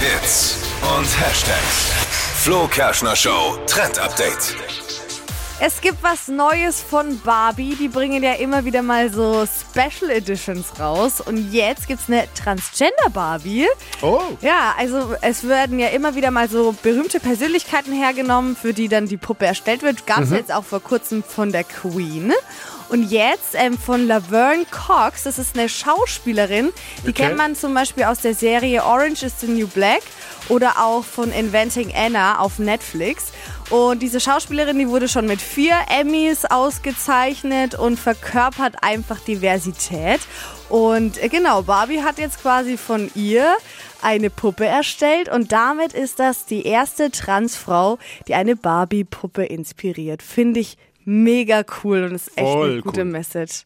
Hits und Hashtags. Flo Kerschner Show Trend Update. Es gibt was Neues von Barbie. Die bringen ja immer wieder mal so Special Editions raus. Und jetzt gibt's eine Transgender Barbie. Oh. Ja, also es werden ja immer wieder mal so berühmte Persönlichkeiten hergenommen, für die dann die Puppe erstellt wird. Gab's jetzt auch vor kurzem von der Queen. Und jetzt ähm, von Laverne Cox, das ist eine Schauspielerin, die Okay. kennt man zum Beispiel aus der Serie Orange is the New Black oder auch von Inventing Anna auf Netflix. Und diese Schauspielerin, die wurde schon mit vier Emmys ausgezeichnet und verkörpert einfach Diversität. Und äh, genau, Barbie hat jetzt quasi von ihr eine Puppe erstellt und damit ist das die erste Transfrau, die eine Barbie-Puppe inspiriert. Finde ich mega cool und ist echt Voll eine gute cool. Message.